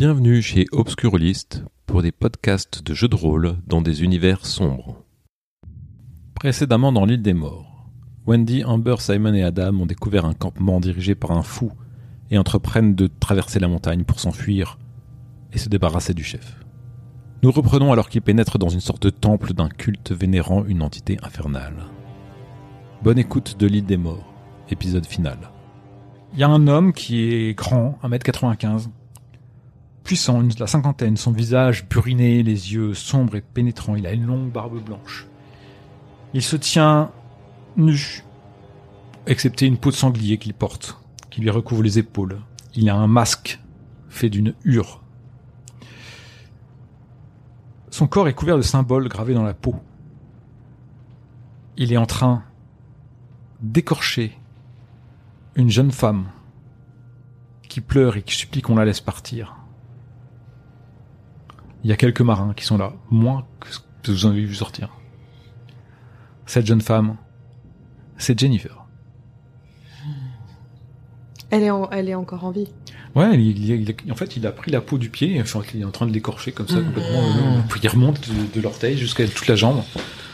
Bienvenue chez Obscurlist pour des podcasts de jeux de rôle dans des univers sombres. Précédemment dans l'île des morts, Wendy, Amber, Simon et Adam ont découvert un campement dirigé par un fou et entreprennent de traverser la montagne pour s'enfuir et se débarrasser du chef. Nous reprenons alors qu'ils pénètrent dans une sorte de temple d'un culte vénérant une entité infernale. Bonne écoute de l'île des morts, épisode final. Il y a un homme qui est grand, 1m95, puissant, une- la cinquantaine, son visage buriné, les yeux sombres et pénétrants, il a une longue barbe blanche. Il se tient nu, excepté une peau de sanglier qu'il porte, qui lui recouvre les épaules. Il a un masque fait d'une hure. Son corps est couvert de symboles gravés dans la peau. Il est en train d'écorcher une jeune femme qui pleure et qui supplie qu'on la laisse partir. Il y a quelques marins qui sont là, moins que ce que vous en avez vu sortir. Cette jeune femme, c'est Jennifer. Elle est, en- elle est encore en vie. Ouais, il, il- il- en fait, il a pris la peau du pied, enfin, il est en train de l'écorcher comme ça, complètement. euh, puis il remonte de, de l'orteil jusqu'à toute la jambe.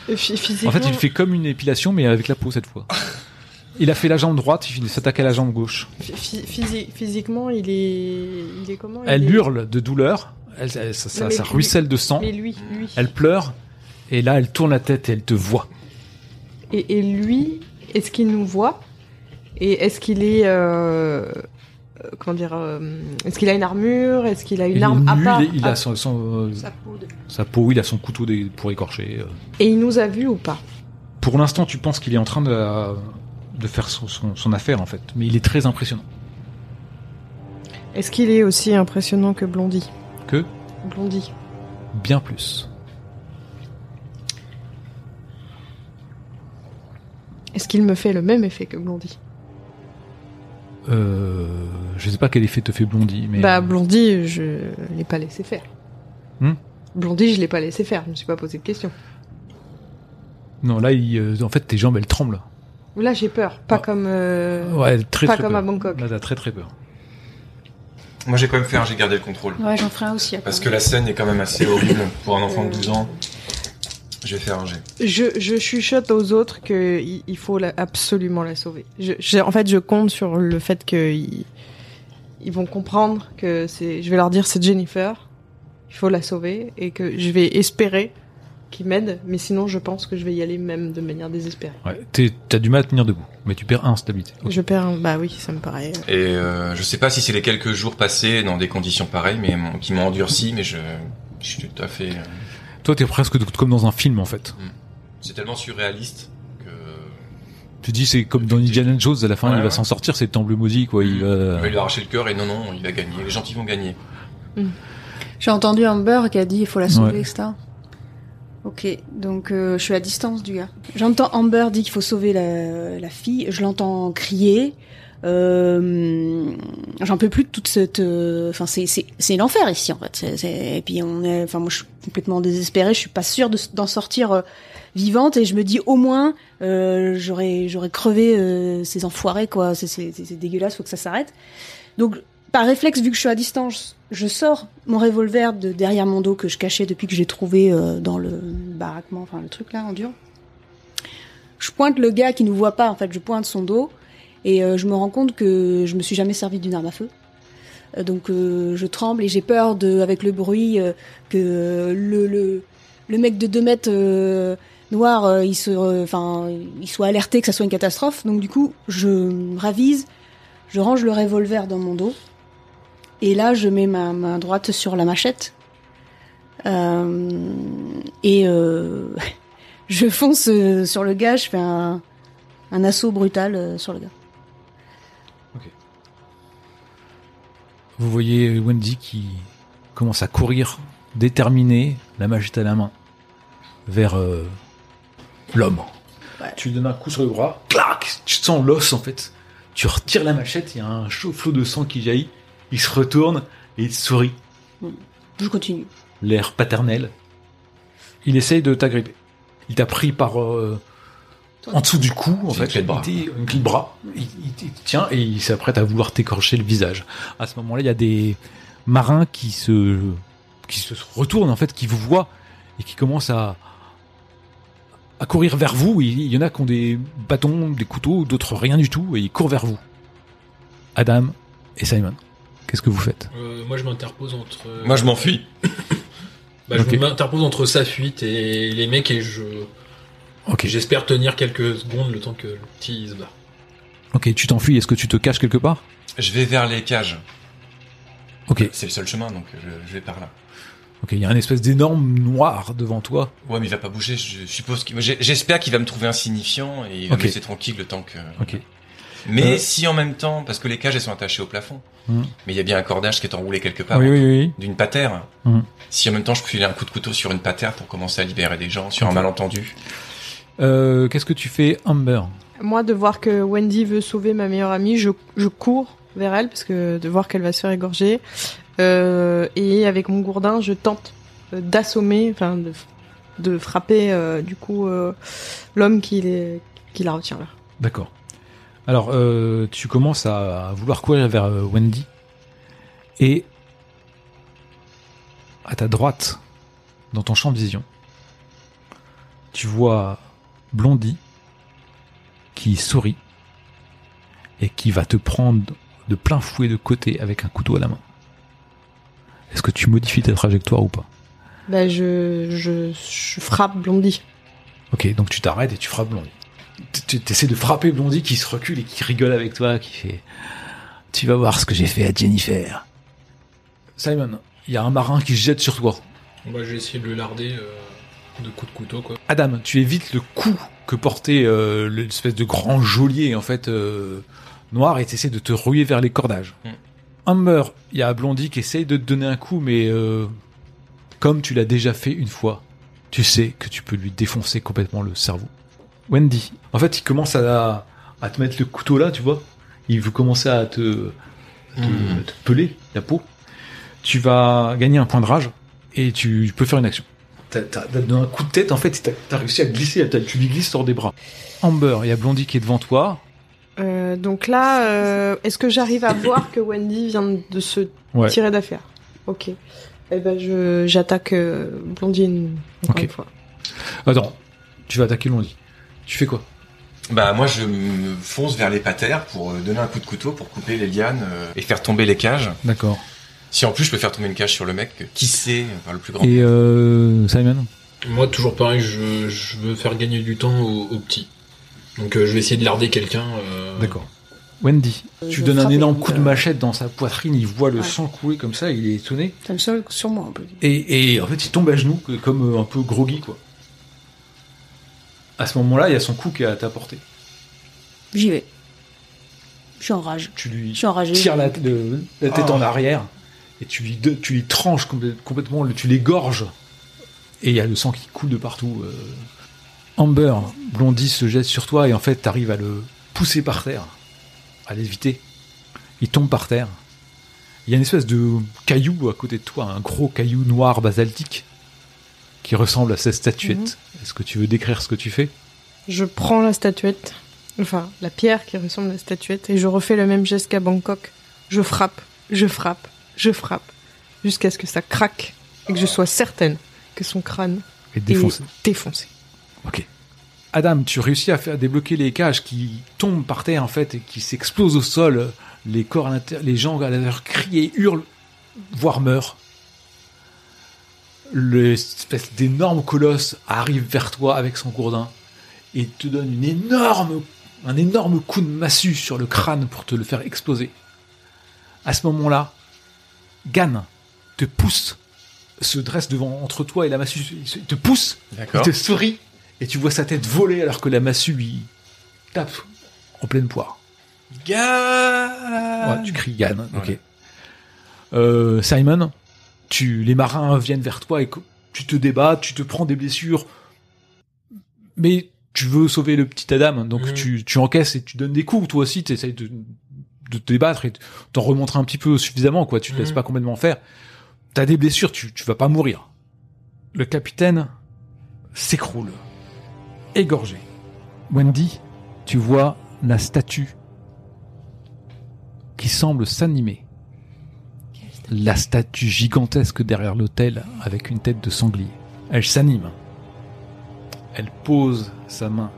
Euh, phy- Physiquement, En fait, il fait comme une épilation, mais avec la peau cette fois. Il a fait la jambe droite, il s'attaque à la jambe gauche. phy- physi- physiquement, il est, il est comment? Il Elle est- hurle de douleur, elle, elle- ça, ça- Non, mais ça lui- ruisselle de sang, Mais lui, lui. elle pleure, et là, elle tourne la tête et elle te voit. Et, et lui, est-ce qu'il nous voit? Et est-ce qu'il est, euh, euh, comment dire, euh, est-ce qu'il a une armure? Est-ce qu'il a une Il est arme à part il, a son, son, euh, Sa peau de... sa peau, il a son couteau pour écorcher. euh. Et il nous a vus ou pas? Pour l'instant, tu penses qu'il est en train de, de faire son, son- son affaire, en fait. Mais il est très impressionnant. Est-ce qu'il est aussi impressionnant que Blondie? Que Blondie. bien plus. Est-ce qu'il me fait le même effet que Blondie? Euh, je sais pas quel effet te fait Blondie, mais... Bah Blondie, je l'ai pas laissé faire. Hmm? Blondie, je l'ai pas laissé faire. Je me suis pas posé de questions. Non, là, il, euh, en fait, tes jambes, elles tremblent. Là, j'ai peur. Pas Ah. comme. euh, Ouais, très, pas très comme peur. à Bangkok. Là, t'as très très peur. Moi j'ai quand même fait un, j'ai gardé le contrôle. Ouais, j'en ferai un aussi. après. Parce que la scène est quand même assez horrible pour un enfant de 12 ans. Je vais faire un jet. Je, je chuchote aux autres que il il faut la- absolument la sauver. Je, je- en fait, je compte sur le fait qu'ils ils vont comprendre que c'est. Je vais leur dire c'est Jennifer. Il faut la sauver et que je vais espérer qu'ils m'aident. Mais sinon, je pense que je vais y aller même de manière désespérée. Ouais, t'as du mal à tenir debout, mais tu perds un stabilité. Je perds. un- Bah oui, ça me paraît. Et euh, je sais pas si c'est les quelques jours passés dans des conditions pareilles, mais mon- qui m'ont endurci, mais je, je suis tout à fait. euh, Toi, t'es presque comme dans un film, en fait. c'est tellement surréaliste que. Tu dis, c'est comme dans Indiana Jones, à la fin, Ouais, il va ouais. s'en sortir, c'est le temple maudit, quoi. Il Je va... lui arracher le cœur et non, non, il va gagner. Les gentils vont gagner. J'ai entendu Amber qui a dit il faut la sauver, Ouais. etc. Ok, donc euh, je suis à distance du gars. J'entends Amber dire qu'il faut sauver la, la fille, je l'entends crier. Euh, J'en peux plus de toute cette. euh, Enfin, c'est c'est c'est l'enfer ici en fait. C'est- c'est- Et puis on est. Enfin, moi je suis complètement désespérée. Je suis pas sûre de- d'en sortir euh, vivante et je me dis au moins euh, j'aurais j'aurais crevé euh, ces enfoirés quoi. C'est dégueulasse, faut que ça s'arrête. Donc par réflexe, vu que je suis à distance, je sors mon revolver de derrière mon dos que je cachais depuis que je l'ai trouvé euh, dans le baraquement, enfin le truc là en dur. Je pointe le gars qui nous voit pas, en fait, je pointe son dos et euh, je me rends compte que je me suis jamais servi d'une arme à feu. Euh, donc je tremble et j'ai peur de, avec le bruit, que le, le mec de 2 mètres noir, il se, enfin, il soit alerté que ça soit une catastrophe. Donc du coup, je ravise, je range le revolver dans mon dos. Et là, je mets ma main droite sur la machette. Euh, et euh, je fonce euh, sur le gars, je fais un, un assaut brutal sur le gars. Vous voyez Wendy qui commence à courir, déterminée, la machette à la main, vers euh, l'homme. Ouais. Tu lui donnes un coup sur le bras, clac, tu sens l'os en fait. Tu retires la machette, il y a un chaud flot de sang qui jaillit. Il se retourne et il sourit, Je continue. l'air paternel. Il essaye de t'agripper. Il t'a pris par euh, en dessous du cou, en fait. une clé de bras. Il t'est- Une clé de bras. Il, il- tient et il s'apprête à vouloir t'écorcher le visage. À ce moment-là, il y a des marins qui se qui se retournent en fait, qui vous voient et qui commencent à à courir vers vous. Il il y en a qui ont des bâtons, des couteaux, d'autres rien du tout et ils courent vers vous. Adam et Simon, qu'est-ce que vous faites? Euh, moi, je m'interpose entre. Moi, je m'enfuis. Bah, je m'interpose entre sa fuite et les mecs et je. Ok, J'espère tenir quelques secondes le temps que le petit se barre. ok, tu t'enfuis. Est-ce que tu te caches quelque part? Je vais vers les cages. Ok, C'est le seul chemin, donc je, je vais par là. ok. Il y a un espèce d'énorme noir devant toi. Ouais, mais il va pas bouger. Je suppose qu'il. J'espère qu'il va me trouver insignifiant et il va me laisser tranquille le temps que. Ok. Mais Euh. si en même temps, parce que les cages elles sont attachées au plafond, Mhm. mais il y a bien un cordage qui est enroulé quelque part oui, oui, oui. d'une patère. Mhm. Si en même temps je peux filer un coup de couteau sur une patère pour commencer à libérer des gens sur un malentendu. Euh, Qu'est-ce que tu fais, Amber? Moi, de voir que Wendy veut sauver ma meilleure amie, je, je cours vers elle parce que de voir qu'elle va se faire égorger. Euh, et avec mon gourdin, je tente d'assommer, enfin de, de frapper euh, du coup euh, l'homme qui, les- qui la retient là. D'accord. Alors, euh, tu commences à, à vouloir courir vers euh, Wendy. Et à ta droite, dans ton champ de vision, tu vois Blondie qui sourit et qui va te prendre de plein fouet de côté avec un couteau à la main. Est-ce que tu modifies ta trajectoire ou pas? Bah, je, je, je frappe Blondie. Ok, donc tu t'arrêtes et tu frappes Blondie. Tu tu essaies de frapper Blondie qui se recule et qui rigole avec toi, qui fait Tu vas voir ce que j'ai fait à Jennifer. Simon, il y a un marin qui se jette sur toi. Moi, je vais essayer de le larder euh, de coups de couteau, quoi. Adam, tu évites le coup que portait euh, l'espèce de grand geôlier en fait euh, noir et tu essaies de te rouiller vers les cordages. Mm. Humber, il y a Blondie qui essaye de te donner un coup, mais euh, comme tu l'as déjà fait une fois, tu sais que tu peux lui défoncer complètement le cerveau. Wendy, en fait, il commence à, à te mettre le couteau là, tu vois. Il veut commencer à te, à te, peler la peau. Tu vas gagner un point de rage et tu peux faire une action. T'as, un coup de tête, en fait, t'as, t'as réussi à glisser, t'as- tu lui glisses hors des bras. Amber, il y a Blondie qui est devant toi. Euh, donc là, euh, est-ce que j'arrive à voir que Wendy vient de se Ouais. tirer d'affaire? Ok. Eh ben, je, j'attaque euh, Blondie une, encore une fois. Attends, tu vas attaquer Blondie. Tu fais quoi? Bah moi je me fonce vers les patères pour euh, donner un coup de couteau pour couper les lianes euh, et faire tomber les cages. D'accord. Si en plus je peux faire tomber une cage sur le mec, euh, qui sait, par le plus grand. Et euh, Simon? Moi, toujours pareil, je, je veux faire gagner du temps au, au petit. Donc, euh, je vais essayer de larder quelqu'un. euh, D'accord. Wendy, Euh, tu donnes un énorme coup de euh, machette dans sa poitrine, il voit le Ouais. sang couler comme ça, il est étonné. Ça me sonne sur moi un peu. Et, et en fait, il tombe à genoux, comme euh, un peu groggy, quoi. À ce moment-là, il y a son coup qui est à ta portée. J'y vais. Je suis en rage. Tu lui Je suis enragé. tires la, le- la tête Oh. en arrière et tu lui, tu lui tranches complè- complètement, tu l'égorges et il y a le sang qui coule de partout. euh. Amber, Blondie se jette sur toi et en fait t'arrives à le pousser par terre, à l'éviter. Il tombe par terre. Il y a une espèce de caillou à côté de toi, un gros caillou noir basaltique qui ressemble à cette statuette. Est-ce que tu veux décrire ce que tu fais? Je prends la statuette, enfin la pierre qui ressemble à la statuette, et je refais le même geste qu'à Bangkok. Je frappe, je frappe, je frappe, jusqu'à ce que ça craque et que je sois certaine que son crâne est défoncé. Ok. Adam, tu réussis à faire débloquer les cages qui tombent par terre en fait et qui s'explosent au sol. Les corps à l'intérieur, les gens à l'intérieur crient et hurlent, voire meurent. L'espèce d'énorme colosse arrive vers toi avec son gourdin et te donne une énorme, un énorme coup de massue sur le crâne pour te le faire exploser. À ce moment-là, Gan te pousse, se dresse devant entre toi et la massue, il te pousse il te sourit et tu vois sa tête voler alors que la massue lui tape en pleine poire. Ouais, tu cries Yann. Ok. Ouais. Euh, Simon, tu, les marins viennent vers toi et que- tu te débats, tu te prends des blessures, mais tu veux sauver le petit Adam, donc Mhm. tu, tu encaisses et tu donnes des coups. Toi aussi, tu essayes de, de te débattre et t'en remontrer un petit peu suffisamment, quoi. Tu te laisses Mhm. pas complètement faire. T'as des blessures, tu, tu vas pas mourir. Le capitaine s'écroule, égorgé. Wendy, tu vois la statue qui semble s'animer la statue gigantesque derrière l'autel avec une tête de sanglier. Elle s'anime. Elle pose sa main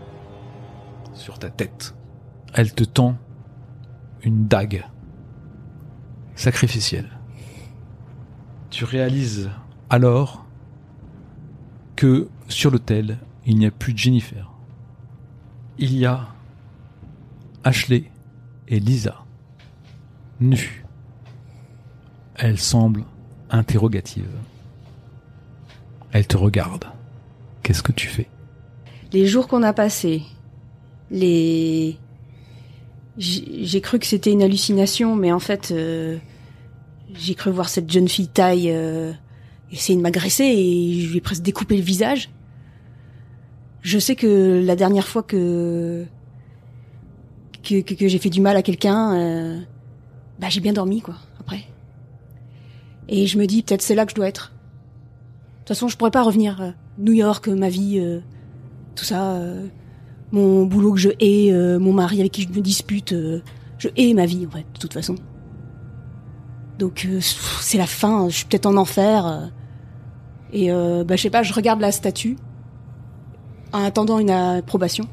sur ta tête. Elle te tend une dague sacrificielle. Tu réalises alors que sur l'autel, il n'y a plus Jennifer. Il y a Ashley et Lisa, nues. Elle semble interrogative. Elle te regarde. Qu'est-ce que tu fais? Les jours qu'on a passés, les... J'ai cru que c'était une hallucination, mais en fait, euh, j'ai cru voir cette jeune fille taille euh, essayer de m'agresser et je lui ai presque découpé le visage. Je sais que la dernière fois que que, que, que j'ai fait du mal à quelqu'un, euh, bah j'ai bien dormi quoi. Après, et je me dis peut-être c'est là que je dois être. De toute façon, je pourrais pas revenir. euh, New York, euh, ma vie, euh, tout ça, euh, mon boulot que je hais, euh, mon mari avec qui je me dispute, je hais ma vie en fait, de toute façon. Donc c'est la fin, je suis peut-être en enfer. et bah je sais pas, je regarde la statue en attendant une approbation.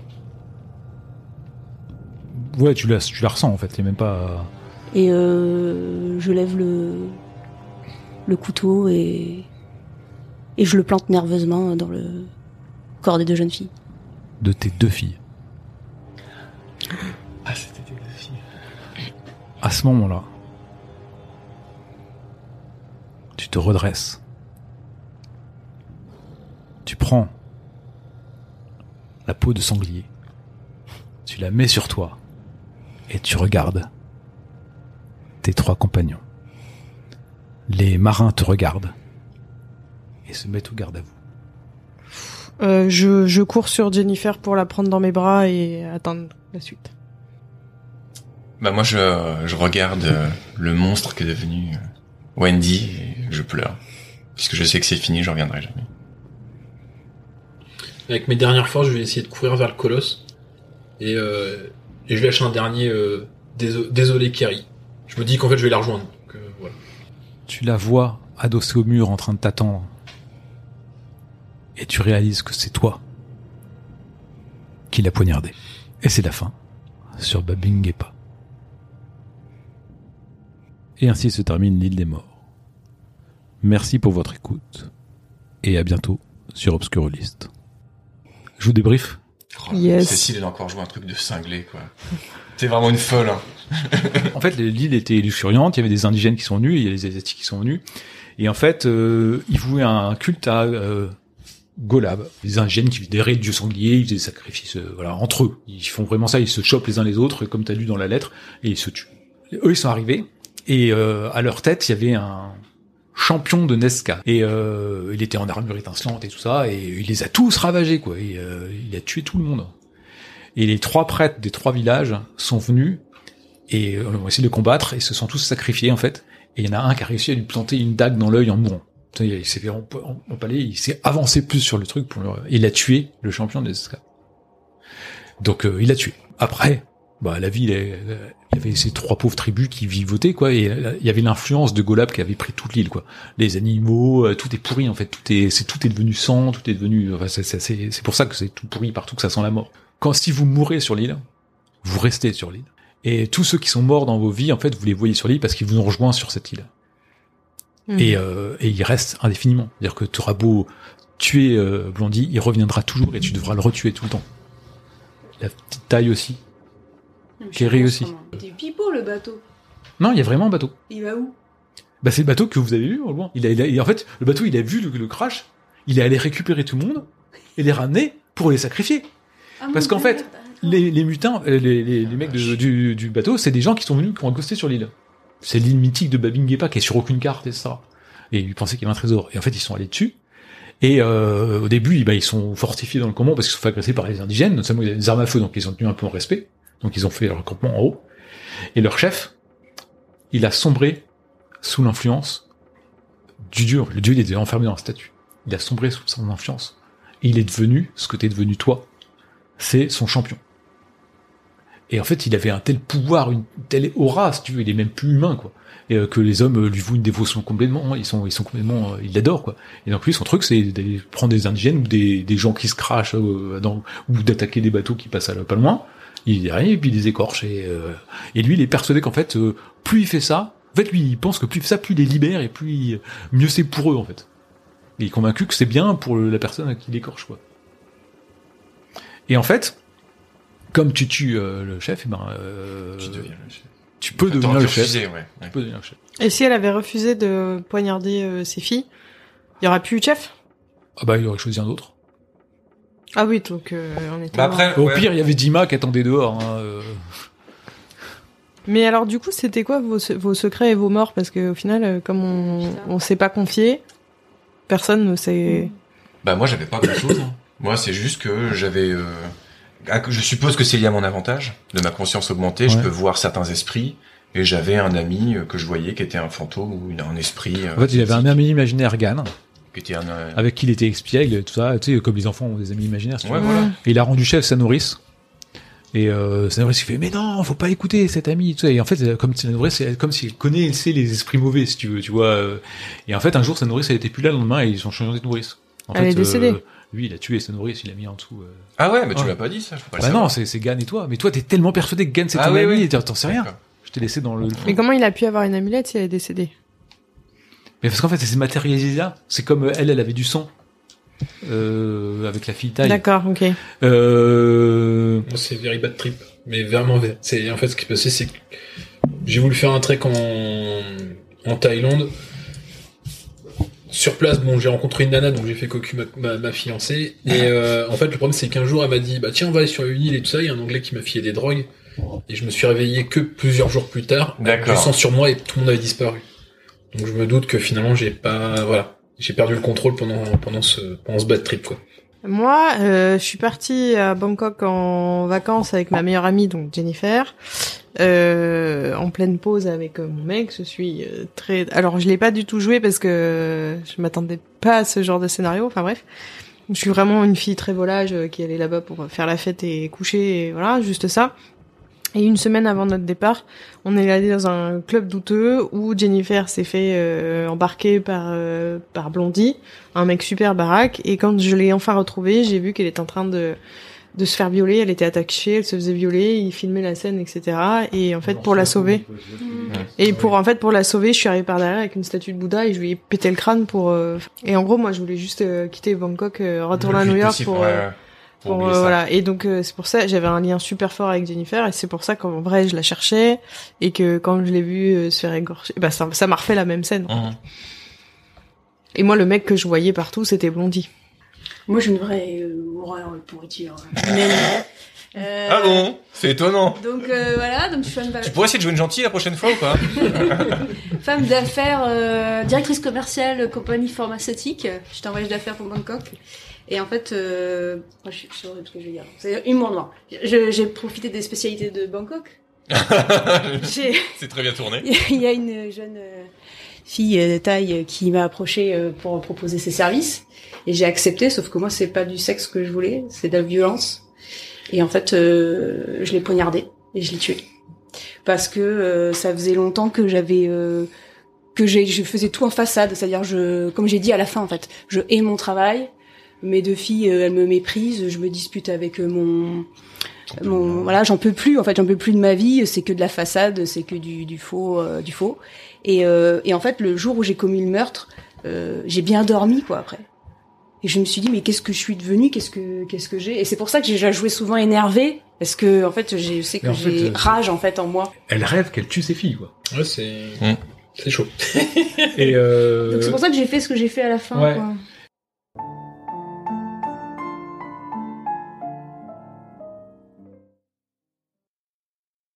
Ouais, tu la, tu la ressens en fait. A même pas. Et euh, je lève le le couteau et et je le plante nerveusement dans le corps des deux jeunes filles. de tes deux filles. Ah, c'était des deux filles. À ce moment-là, tu te redresses. Tu prends la peau de sanglier, tu la mets sur toi et tu regardes tes trois compagnons. Les marins te regardent et se mettent au garde à vous. Euh, je, je cours sur Jennifer pour la prendre dans mes bras et attendre la suite. Bah moi je, je regarde euh, le monstre qui est devenu euh, Wendy et je pleure. Puisque je sais que c'est fini, je reviendrai jamais. Avec mes dernières forces, je vais essayer de courir vers le colosse. Et, euh, et je lâche un dernier euh, déso- désolé Kerry. Je me dis qu'en fait je vais la rejoindre. Tu la vois adossée au mur en train de t'attendre. Et tu réalises que c'est toi qui l'as poignardé. Et c'est la fin sur Babingepa. Et ainsi se termine l'île des morts. Merci pour votre écoute. Et à bientôt sur Obscurolist. Je vous débrief. Oh, Yes. Cécile, elle a encore joué un truc de cinglé, quoi. T'es vraiment une folle, hein. En fait, l'île était luxuriante, il y avait des indigènes qui sont venus, il y a des asiatiques qui sont venus. Et en fait, euh, ils vouaient un culte à euh, Golab. Les indigènes qui vénéraient le dieu sanglier, ils faisaient des sacrifices euh, voilà, entre eux. Ils font vraiment ça, ils se chopent les uns les autres, comme tu as lu dans la lettre, et ils se tuent. Eux, ils sont arrivés, et euh, à leur tête, il y avait un champion de Nesca. Et euh, il était en armure étincelante et tout ça, et il les a tous ravagés, quoi. Et, euh, il a tué tout le monde. Et les trois prêtres des trois villages sont venus et euh, ont essayé de combattre et se sont tous sacrifiés en fait. Et il y en a un qui a réussi à lui planter une dague dans l'œil en mourant. Il s'est fait il s'est avancé plus sur le truc pour le... il a tué le champion des esclaves. Donc euh, il a tué. Après, bah la ville, il y avait ces trois pauvres tribus qui vivotaient quoi, et euh, il y avait l'influence de Golab qui avait pris toute l'île quoi. Les animaux, euh, tout est pourri en fait, tout est, c'est tout est devenu sang, tout est devenu, enfin, c'est pour ça que c'est tout pourri partout, que ça sent la mort. Quand si vous mourrez sur l'île, vous restez sur l'île. Et tous ceux qui sont morts dans vos vies, en fait, vous les voyez sur l'île parce qu'ils vous ont rejoint sur cette île. Mhm. Et, euh, et il reste indéfiniment. C'est-à-dire que tu auras beau tuer euh, Blondie, il reviendra toujours et tu devras le retuer tout le temps. La petite taille aussi. Kerry aussi. C'était pipeau le bateau. Non, il y a vraiment un bateau. Il va où? Bah, c'est le bateau que vous avez vu au loin. Il a, il a- en fait, le bateau, il a vu le, le crash, il est allé récupérer tout le monde et les ramener pour les sacrifier. Ah, Parce qu'en fait, Les, les mutins, euh, les, les, les mecs de- du, du bateau, c'est des gens qui sont venus, qui ont accosté sur l'île. C'est l'île mythique de Babingepa qui est sur aucune carte et ça. Et ils pensaient qu'il y avait un trésor. Et en fait, ils sont allés dessus. Et euh, au début, bah, ils sont fortifiés dans le campement parce qu'ils sont fait agresser par les indigènes. Notamment, des armes à feu, donc ils ont tenu un peu en respect. Donc ils ont fait leur campement en haut. Et leur chef, il a sombré sous l'influence du dieu. Le dieu, il était enfermé dans la statue. Il a sombré sous son influence. Et il est devenu ce que t'es devenu toi. C'est son champion. Et en fait, il avait un tel pouvoir, une telle aura, si tu veux, il est même plus humain, quoi. Et euh, que les hommes euh, lui vouent une dévotion complètement, hein. ils sont, ils sont complètement, euh, ils l'adorent, quoi. Et donc lui, son truc, c'est de prendre des indigènes ou des, des gens qui se crachent euh, dans, ou d'attaquer des bateaux qui passent à, pas loin. Il y arrive et puis il les écorche. Et, et lui, il est persuadé qu'en fait, plus il fait ça, en fait, lui, il pense que plus il fait ça, plus il les libère et plus il- mieux c'est pour eux, en fait. Il est convaincu que c'est bien pour la personne à qui il écorche, quoi. Et en fait, comme tu tues euh, le chef, eh ben, euh, Tu deviens le chef. tu peux devenir le chef. refuser, ouais. Tu peux devenir le chef. Et si elle avait refusé de poignarder euh, ses filles, il y aurait plus eu de chef? Ah bah, il aurait choisi un autre. Ah oui, donc euh, on était. Bah après, Au ouais. pire, il y avait Dima qui attendait dehors. Hein, euh. Mais alors du coup, c'était quoi vos, se- vos secrets et vos morts? Parce que au final, comme on on s'est pas confié, personne ne sait. Bah moi j'avais pas grand chose. Moi c'est juste que j'avais. euh, Je suppose que c'est lié à mon avantage de ma conscience augmentée. Je peux voir certains esprits. Et j'avais un ami euh, que je voyais qui était un fantôme ou un esprit. euh, En fait, il avait un ami imaginaire, Gan, Qui était un. euh, avec qui il était expiègle, tout ça. Tu sais, comme les enfants ont des amis imaginaires. si tu Ouais, veux. voilà. Et il a rendu chef sa nourrice. Et euh, sa nourrice il fait mais non, faut pas écouter cet ami. Tout ça. Et en fait, comme sa nourrice, c'est comme s'il connaissait les esprits mauvais, si tu veux, tu vois. Et en fait, un jour, sa nourrice, elle était plus là le lendemain et ils ont changé de nourrice. En Elle fait, est décédée. euh, lui, il a tué sa nourrice, il l'a mis en dessous. euh. Ah ouais, mais tu Ouais. m'as pas dit ça. Je peux pas le Bah savoir. non, c'est c'est Gan et toi. Mais toi, t'es tellement persuadé que Gan c'est Ah ton oui, ami oui. et t'en t'en sais rien. D'accord. Je t'ai laissé dans le. Mais comment il a pu avoir une amulette si elle est décédée? Mais parce qu'en fait, c'est matérialisé là. C'est comme euh, elle, elle avait du sang. Euh, avec la fille taille. D'accord, ok. Euh, Moi, c'est very bad trip. Mais vraiment, c'est, en fait, ce qui s'est passé, c'est que j'ai voulu faire un trek en, en Thaïlande. Sur place, bon, j'ai rencontré une nana, donc j'ai fait cocu ma, ma, ma fiancée. Et euh, en fait, le problème, c'est qu'un jour, elle m'a dit, bah tiens, on va aller sur une île et tout ça. Il y a un anglais qui m'a filé des drogues. Et je me suis réveillé que plusieurs jours plus tard. avec D'accord. Du sang sur moi et tout le monde avait disparu. Donc je me doute que finalement, j'ai pas, voilà, j'ai perdu le contrôle pendant pendant ce pendant ce bad trip, quoi. Moi, euh, je suis partie à Bangkok en vacances avec ma meilleure amie, donc Jennifer, en pleine pause avec euh, mon mec. Je suis euh, très. Alors, je l'ai pas du tout joué parce que je m'attendais pas à ce genre de scénario. Enfin bref, je suis vraiment une fille très volage euh, qui allait là-bas pour faire la fête et coucher, et voilà, juste ça. Et une semaine avant notre départ, on est allé dans un club douteux où Jennifer s'est fait euh, embarquer par euh, par Blondie, un mec super baraque. Et quand je l'ai enfin retrouvée, j'ai vu qu'elle était en train de de se faire violer. Elle était attachée, elle se faisait violer. Il filmait la scène, etc. Et en fait, pour la sauver, et pour en fait pour la sauver, je suis arrivée par derrière avec une statue de Bouddha et je lui ai pété le crâne pour. euh, Et en gros, moi, je voulais juste euh, quitter Bangkok, euh, retourner à New York pour. euh. Pour pour, euh, ça. voilà et donc euh, c'est pour ça j'avais un lien super fort avec Jennifer et c'est pour ça qu'en vrai je la cherchais et que quand je l'ai vue euh, se faire égorger bah ça ça m'a refait la même scène Mhm. et moi le mec que je voyais partout c'était Blondie Moi, j'ai une vraie euh, horreur de pourriture. humaine. Euh, Ah bon C'est étonnant. Donc euh, voilà, donc je suis femme, Tu pourrais essayer de jouer une gentille la prochaine fois ou pas femme d'affaires, euh, directrice commerciale, compagnie pharmaceutique. J'étais en voyage d'affaires pour Bangkok. Et en fait, euh, moi, je suis sûre de ce que je vais dire. C'est humour noir. J'ai profité des spécialités de Bangkok. C'est très bien tourné. Il y a une jeune euh, fille euh, de taille qui m'a approché euh, pour proposer ses services. Et j'ai accepté sauf que moi c'est pas du sexe que je voulais c'est de la violence. Et en fait euh, je l'ai poignardé et je l'ai tué parce que euh, ça faisait longtemps que j'avais euh, que je faisais tout en façade. C'est-à-dire je comme j'ai dit à la fin en fait je hais mon travail mes deux filles euh, elles me méprisent je me dispute avec euh, mon mon voilà j'en peux plus en fait j'en peux plus de ma vie c'est que de la façade c'est que du, du faux euh, du faux et, euh, et en fait le jour où j'ai commis le meurtre euh, j'ai bien dormi quoi après et je me suis dit mais qu'est-ce que je suis devenue qu'est-ce que qu'est-ce que j'ai? Et c'est pour ça que j'ai déjà joué souvent énervé parce que en fait j'ai- je sais que j'ai rage en fait en moi elle rêve qu'elle tue ses filles, quoi. Ouais, c'est Mm. c'est chaud. Et euh... donc c'est pour ça que j'ai fait ce que j'ai fait à la fin Ouais. quoi.